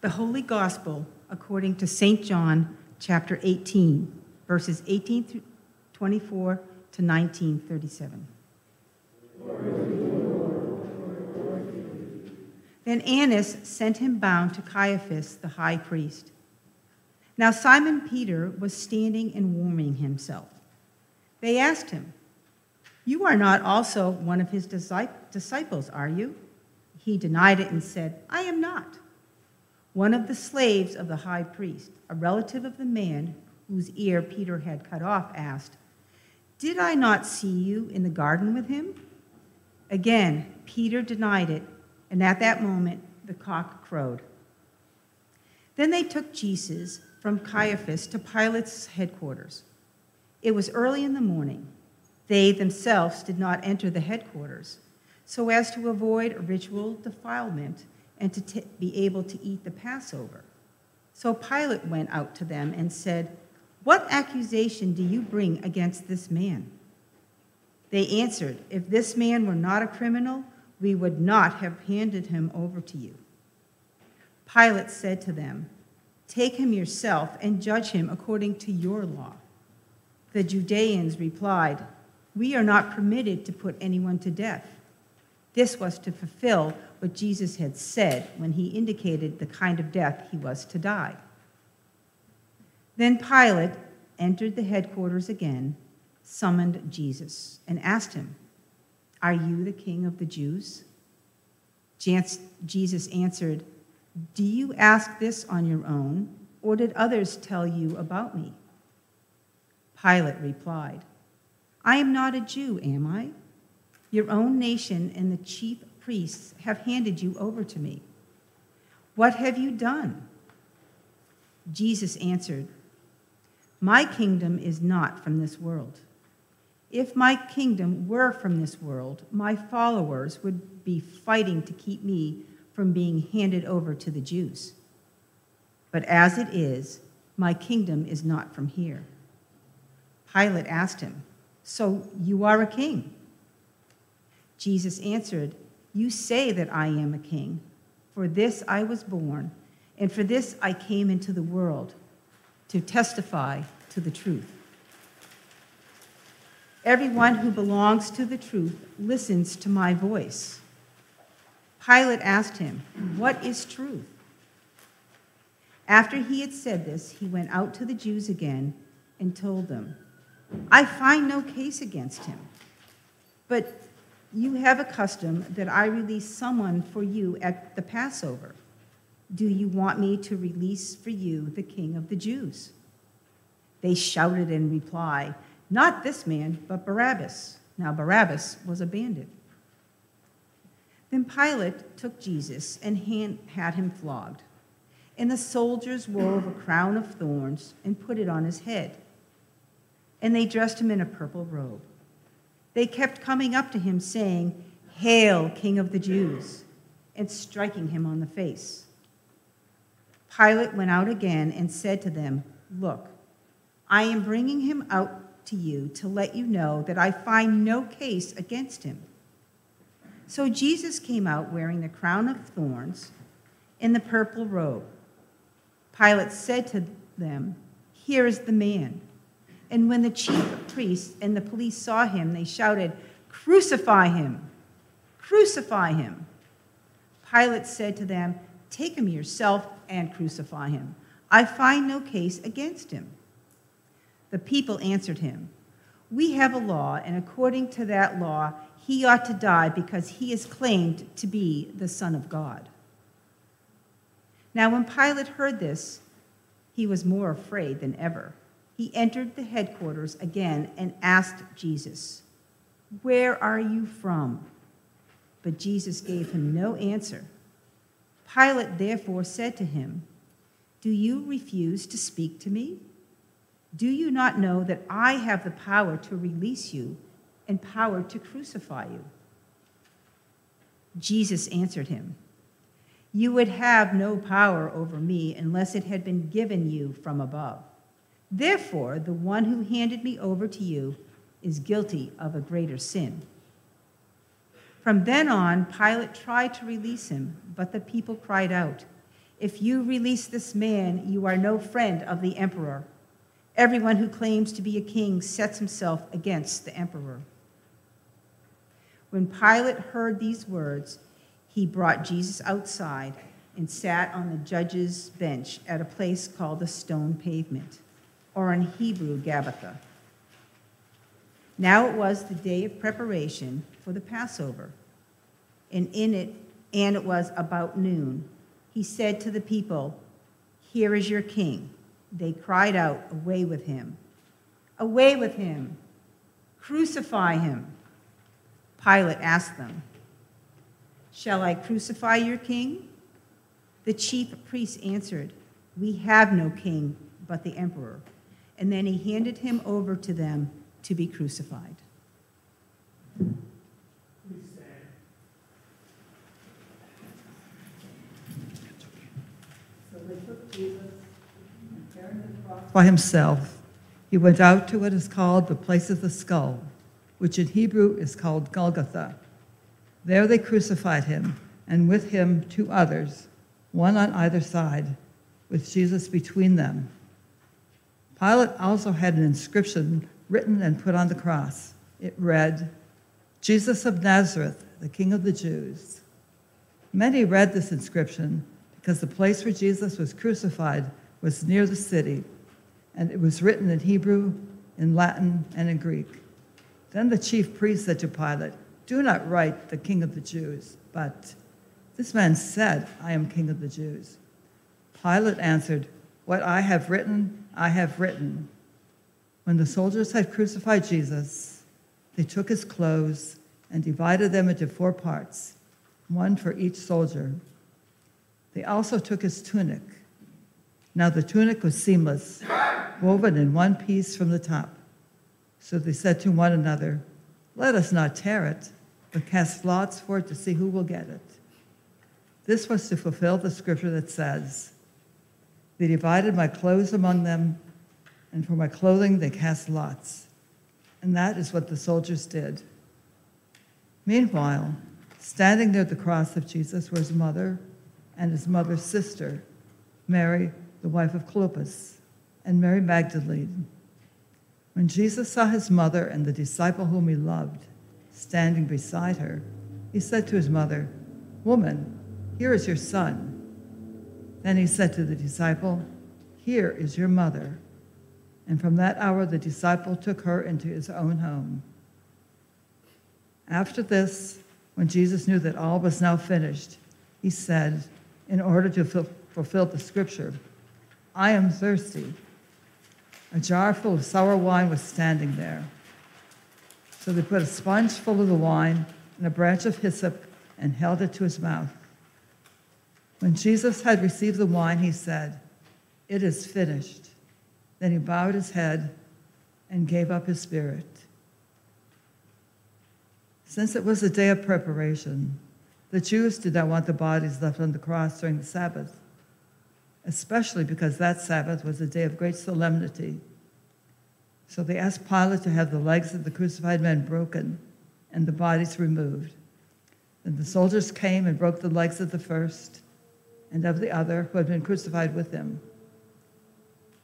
The Holy Gospel according to St. John, chapter 18, verses 18 through 24 to 1937. Then Annas sent him bound to Caiaphas, the high priest. Now Simon Peter was standing and warming himself. They asked him, You are not also one of his disciples, are you? He denied it and said, I am not. One of the slaves of the high priest, a relative of the man whose ear Peter had cut off, asked, Did I not see you in the garden with him? Again, Peter denied it, and at that moment the cock crowed. Then they took Jesus from Caiaphas to Pilate's headquarters. It was early in the morning. They themselves did not enter the headquarters, so as to avoid ritual defilement and to be able to eat the Passover. So Pilate went out to them and said, What accusation do you bring against this man? They answered, If this man were not a criminal, we would not have handed him over to you. Pilate said to them, Take him yourself and judge him according to your law. The Judeans replied, We are not permitted to put anyone to death. This was to fulfill what Jesus had said when he indicated the kind of death he was to die. Then Pilate entered the headquarters again, summoned Jesus, and asked him, Are you the king of the Jews? Jesus answered, Do you ask this on your own, or did others tell you about me? Pilate replied, I am not a Jew, am I? Your own nation and the chief priests have handed you over to me. What have you done? Jesus answered, My kingdom is not from this world. If my kingdom were from this world, my followers would be fighting to keep me from being handed over to the Jews. But as it is, my kingdom is not from here. Pilate asked him, So you are a king? Jesus answered, You say that I am a king. For this I was born, and for this I came into the world, to testify to the truth. Everyone who belongs to the truth listens to my voice. Pilate asked him, What is truth? After he had said this, he went out to the Jews again and told them, I find no case against him. But you have a custom that I release someone for you at the Passover. Do you want me to release for you the king of the Jews? They shouted in reply, Not this man, but Barabbas. Now, Barabbas was a bandit. Then Pilate took Jesus and had him flogged. And the soldiers wove a crown of thorns and put it on his head. And they dressed him in a purple robe they kept coming up to him, saying, Hail, King of the Jews, and striking him on the face. Pilate went out again and said to them, Look, I am bringing him out to you to let you know that I find no case against him. So Jesus came out wearing the crown of thorns and the purple robe. Pilate said to them, Here is the man. And when the chief priests and the police saw him, they shouted, Crucify him! Crucify him! Pilate said to them, Take him yourself and crucify him. I find no case against him. The people answered him, We have a law, and according to that law, he ought to die because he is claimed to be the Son of God. Now, when Pilate heard this, he was more afraid than ever he entered the headquarters again and asked Jesus, Where are you from? But Jesus gave him no answer. Pilate therefore said to him, Do you refuse to speak to me? Do you not know that I have the power to release you and power to crucify you? Jesus answered him, You would have no power over me unless it had been given you from above. Therefore, the one who handed me over to you is guilty of a greater sin. From then on, Pilate tried to release him, but the people cried out, If you release this man, you are no friend of the emperor. Everyone who claims to be a king sets himself against the emperor. When Pilate heard these words, he brought Jesus outside and sat on the judge's bench at a place called the Stone Pavement, or in Hebrew, Gabbatha. Now it was the day of preparation for the Passover, and in it, and it was about noon. He said to the people, Here is your king. They cried out, Away with him! Away with him! Crucify him! Pilate asked them, Shall I crucify your king? The chief priests answered, We have no king but the emperor. And then he handed him over to them to be crucified. So they took Jesus and carrying the cross by himself, he went out to what is called the place of the skull, which in Hebrew is called Golgotha. There they crucified him, and with him two others, one on either side, with Jesus between them. Pilate also had an inscription written and put on the cross. It read, Jesus of Nazareth, the King of the Jews. Many read this inscription because the place where Jesus was crucified was near the city, and it was written in Hebrew, in Latin, and in Greek. Then the chief priest said to Pilate, Do not write the King of the Jews, but this man said, I am King of the Jews. Pilate answered, What I have written, I have written. When the soldiers had crucified Jesus, they took his clothes and divided them into four parts, one for each soldier. They also took his tunic. Now the tunic was seamless, woven in one piece from the top. So they said to one another, Let us not tear it, but cast lots for it to see who will get it. This was to fulfill the scripture that says, They divided my clothes among them, and for my clothing they cast lots. And that is what the soldiers did. Meanwhile, standing near the cross of Jesus were his mother and his mother's sister, Mary, the wife of Clopas, and Mary Magdalene. When Jesus saw his mother and the disciple whom he loved standing beside her, he said to his mother, Woman, here is your son. Then he said to the disciple, Here is your mother. And from that hour, the disciple took her into his own home. After this, when Jesus knew that all was now finished, he said, in order to fulfill the scripture, I am thirsty. A jar full of sour wine was standing there. So they put a sponge full of the wine and a branch of hyssop and held it to his mouth. When Jesus had received the wine, he said, It is finished. Then he bowed his head and gave up his spirit. Since it was a day of preparation, the Jews did not want the bodies left on the cross during the Sabbath, especially because that Sabbath was a day of great solemnity. So they asked Pilate to have the legs of the crucified men broken and the bodies removed. Then the soldiers came and broke the legs of the first and of the other who had been crucified with him.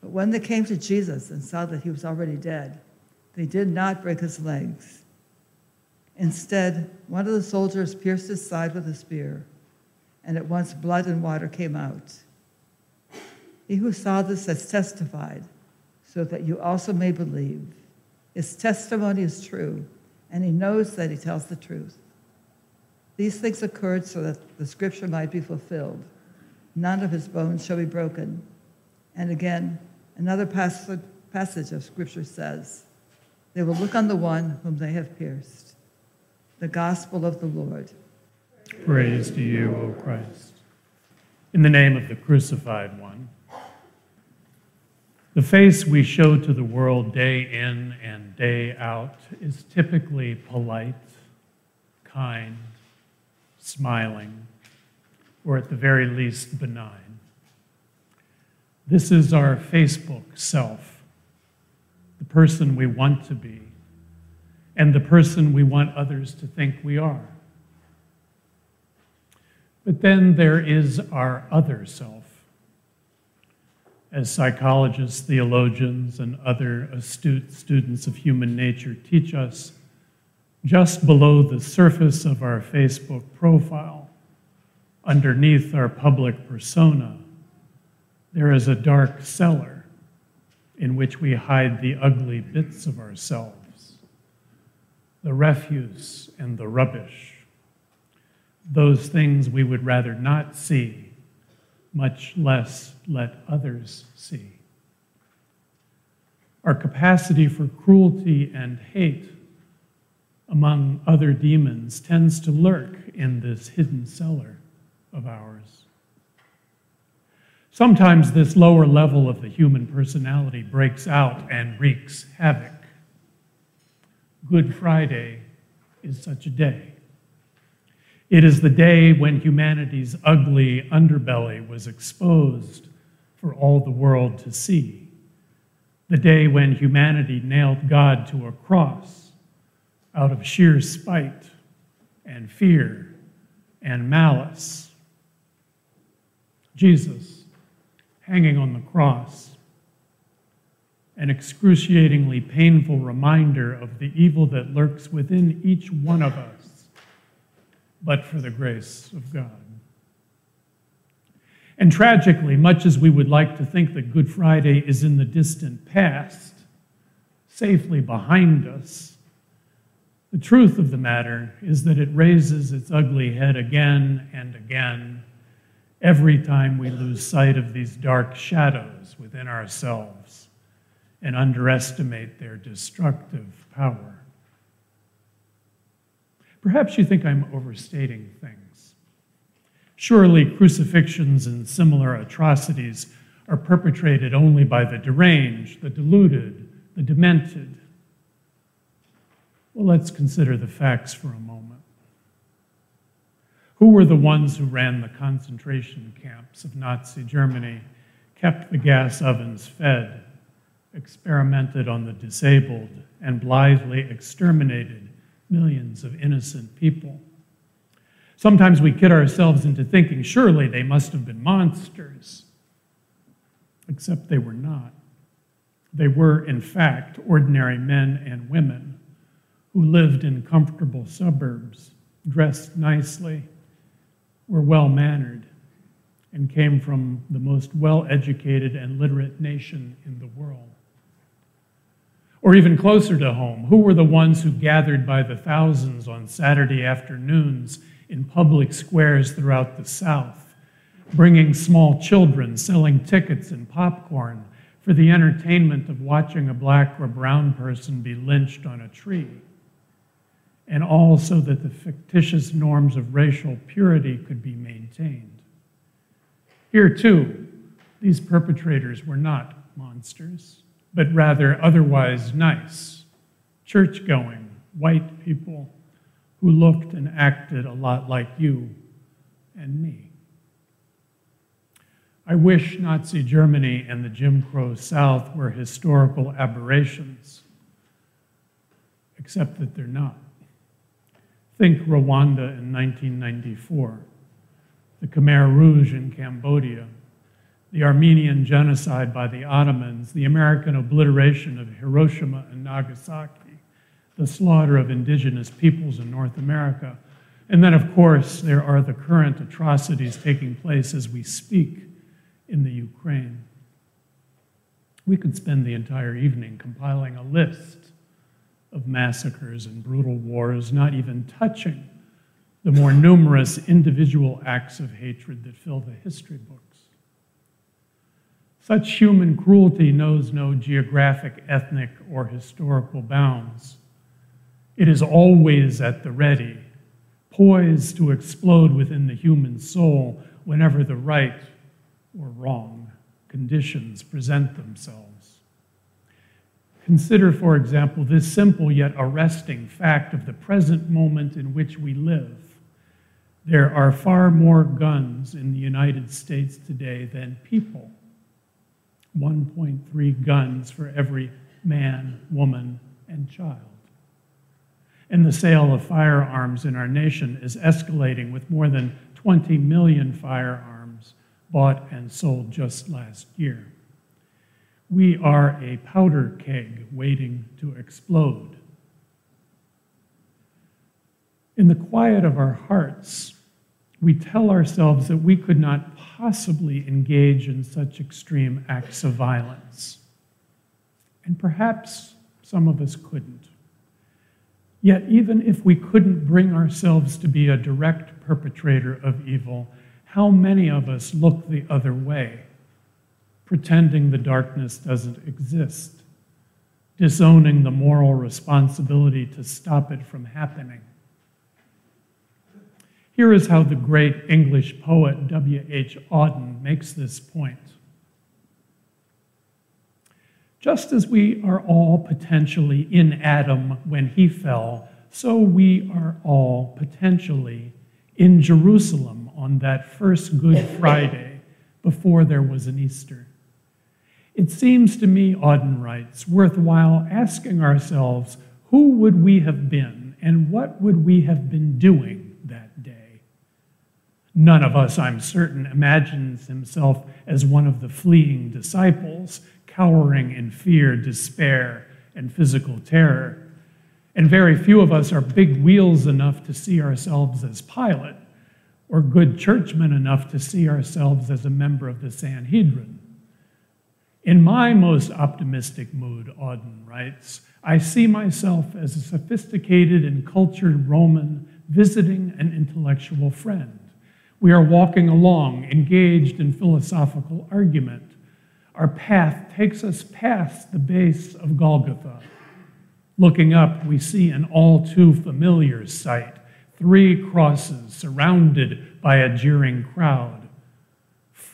But when they came to Jesus and saw that he was already dead, they did not break his legs. Instead, one of the soldiers pierced his side with a spear, and at once blood and water came out. He who saw this has testified, so that you also may believe. His testimony is true, and he knows that he tells the truth. These things occurred so that the scripture might be fulfilled. None of his bones shall be broken. And again, Another passage of Scripture says, They will look on the one whom they have pierced. The gospel of the Lord. Praise to you, O Christ. In the name of the crucified one, the face we show to the world day in and day out is typically polite, kind, smiling, or at the very least benign. This is our Facebook self, the person we want to be, and the person we want others to think we are. But then there is our other self, as psychologists, theologians, and other astute students of human nature teach us, just below the surface of our Facebook profile, underneath our public persona, there is a dark cellar in which we hide the ugly bits of ourselves, the refuse and the rubbish, those things we would rather not see, much less let others see. Our capacity for cruelty and hate among other demons tends to lurk in this hidden cellar of ours. Sometimes this lower level of the human personality breaks out and wreaks havoc. Good Friday is such a day. It is the day when humanity's ugly underbelly was exposed for all the world to see. The day when humanity nailed God to a cross out of sheer spite and fear and malice. Jesus, hanging on the cross, an excruciatingly painful reminder of the evil that lurks within each one of us, but for the grace of God. And tragically, much as we would like to think that Good Friday is in the distant past, safely behind us, the truth of the matter is that it raises its ugly head again and again every time we lose sight of these dark shadows within ourselves and underestimate their destructive power. Perhaps you think I'm overstating things. Surely crucifixions and similar atrocities are perpetrated only by the deranged, the deluded, the demented. Well, let's consider the facts for a moment. Who were the ones who ran the concentration camps of Nazi Germany, kept the gas ovens fed, experimented on the disabled, and blithely exterminated millions of innocent people? Sometimes we kid ourselves into thinking, surely they must have been monsters. Except they were not. They were, in fact, ordinary men and women who lived in comfortable suburbs, dressed nicely, were well mannered, and came from the most well educated and literate nation in the world. Or even closer to home, who were the ones who gathered by the thousands on Saturday afternoons in public squares throughout the South, bringing small children, selling tickets and popcorn for the entertainment of watching a black or brown person be lynched on a tree? And all so that the fictitious norms of racial purity could be maintained. Here, too, these perpetrators were not monsters, but rather otherwise nice, church going, white people who looked and acted a lot like you and me. I wish Nazi Germany and the Jim Crow South were historical aberrations, except that they're not. Think Rwanda in 1994, the Khmer Rouge in Cambodia, the Armenian genocide by the Ottomans, the American obliteration of Hiroshima and Nagasaki, the slaughter of indigenous peoples in North America. And then, of course, there are the current atrocities taking place as we speak in the Ukraine. We could spend the entire evening compiling a list of massacres and brutal wars, not even touching the more numerous individual acts of hatred that fill the history books. Such human cruelty knows no geographic, ethnic, or historical bounds. It is always at the ready, poised to explode within the human soul whenever the right or wrong conditions present themselves. Consider, for example, this simple yet arresting fact of the present moment in which we live. There are far more guns in the United States today than people. 1.3 guns for every man, woman, and child. And the sale of firearms in our nation is escalating with more than 20 million firearms bought and sold just last year. We are a powder keg waiting to explode. In the quiet of our hearts, we tell ourselves that we could not possibly engage in such extreme acts of violence. And perhaps some of us couldn't. Yet, even if we couldn't bring ourselves to be a direct perpetrator of evil, how many of us look the other way, pretending the darkness doesn't exist, disowning the moral responsibility to stop it from happening? Here is how the great English poet W.H. Auden makes this point. Just as we are all potentially in Adam when he fell, so we are all potentially in Jerusalem on that first Good Friday before there was an Easter. It seems to me, Auden writes, worthwhile asking ourselves who would we have been and what would we have been doing that day? None of us, I'm certain, imagines himself as one of the fleeing disciples cowering in fear, despair, and physical terror. And very few of us are big wheels enough to see ourselves as Pilate, or good churchmen enough to see ourselves as a member of the Sanhedrin. In my most optimistic mood, Auden writes, I see myself as a sophisticated and cultured Roman visiting an intellectual friend. We are walking along, engaged in philosophical argument. Our path takes us past the base of Golgotha. Looking up, we see an all too familiar sight three crosses surrounded by a jeering crowd.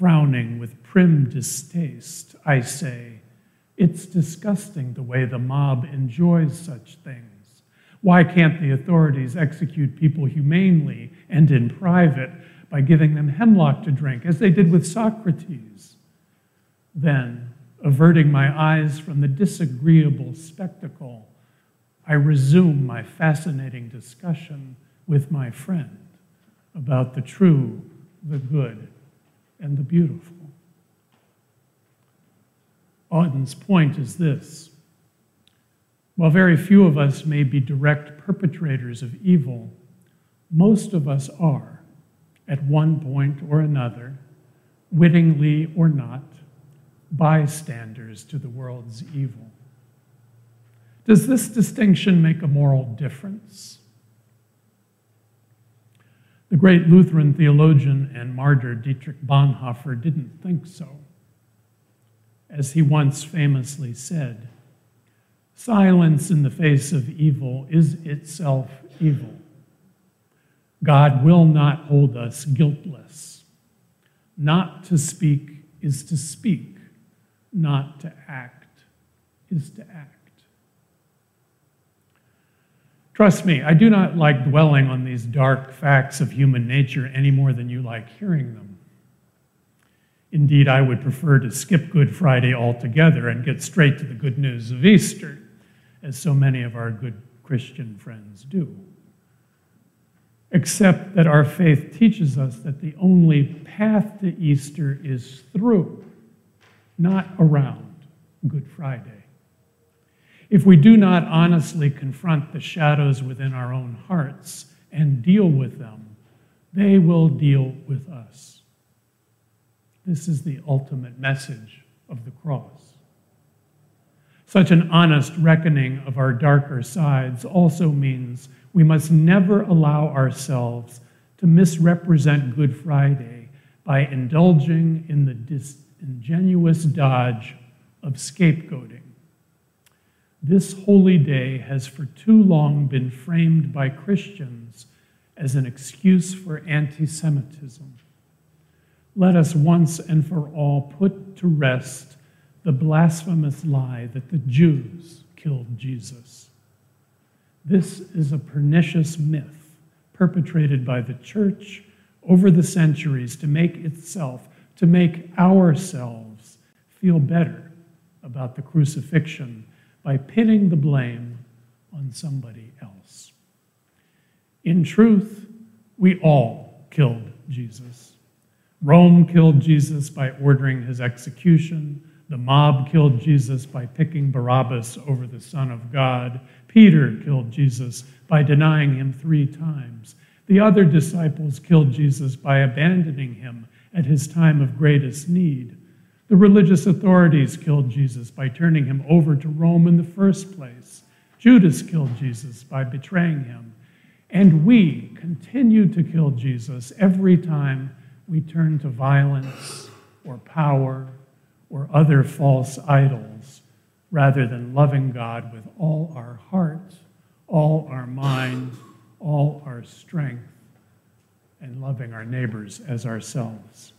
Frowning with prim distaste, I say, it's disgusting the way the mob enjoys such things. Why can't the authorities execute people humanely and in private by giving them hemlock to drink, as they did with Socrates? Then, averting my eyes from the disagreeable spectacle, I resume my fascinating discussion with my friend about the true, the good, and the beautiful. Auden's point is this while very few of us may be direct perpetrators of evil, most of us are, at one point or another, wittingly or not, bystanders to the world's evil. Does this distinction make a moral difference? The great Lutheran theologian and martyr Dietrich Bonhoeffer didn't think so. As he once famously said, silence in the face of evil is itself evil. God will not hold us guiltless. Not to speak is to speak not to act is to act. Trust me, I do not like dwelling on these dark facts of human nature any more than you like hearing them. Indeed, I would prefer to skip Good Friday altogether and get straight to the good news of Easter, as so many of our good Christian friends do. Except that our faith teaches us that the only path to Easter is through not around Good Friday. If we do not honestly confront the shadows within our own hearts and deal with them, they will deal with us. This is the ultimate message of the cross. Such an honest reckoning of our darker sides also means we must never allow ourselves to misrepresent Good Friday by indulging in the disingenuous dodge of scapegoating. This holy day has for too long been framed by Christians as an excuse for anti Semitism. Let us once and for all put to rest the blasphemous lie that the Jews killed Jesus. This is a pernicious myth perpetrated by the church over the centuries to make itself to make ourselves feel better about the crucifixion by pinning the blame on somebody else. In truth, we all killed Jesus. Rome killed Jesus by ordering his execution. The mob killed Jesus by picking Barabbas over the Son of God. Peter killed Jesus by denying him three times. The other disciples killed Jesus by abandoning him at his time of greatest need. The religious authorities killed Jesus by turning him over to Rome in the first place. Judas killed Jesus by betraying him. And we continue to kill Jesus every time we turn to violence or power or other false idols rather than loving God with all our heart, all our mind, all our strength, and loving our neighbors as ourselves.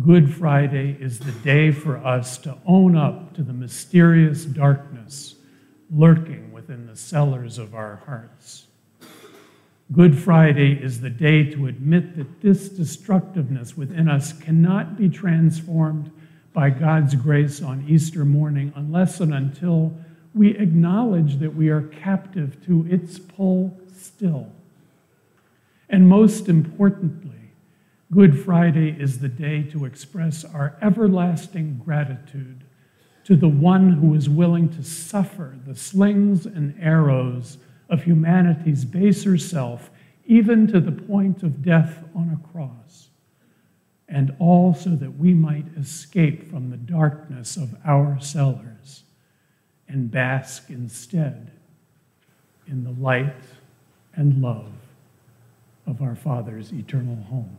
Good Friday is the day for us to own up to the mysterious darkness lurking within the cellars of our hearts. Good Friday is the day to admit that this destructiveness within us cannot be transformed by God's grace on Easter morning unless and until we acknowledge that we are captive to its pull still. And most importantly, Good Friday is the day to express our everlasting gratitude to the one who is willing to suffer the slings and arrows of humanity's baser self, even to the point of death on a cross, and all so that we might escape from the darkness of our cellars and bask instead in the light and love of our Father's eternal home.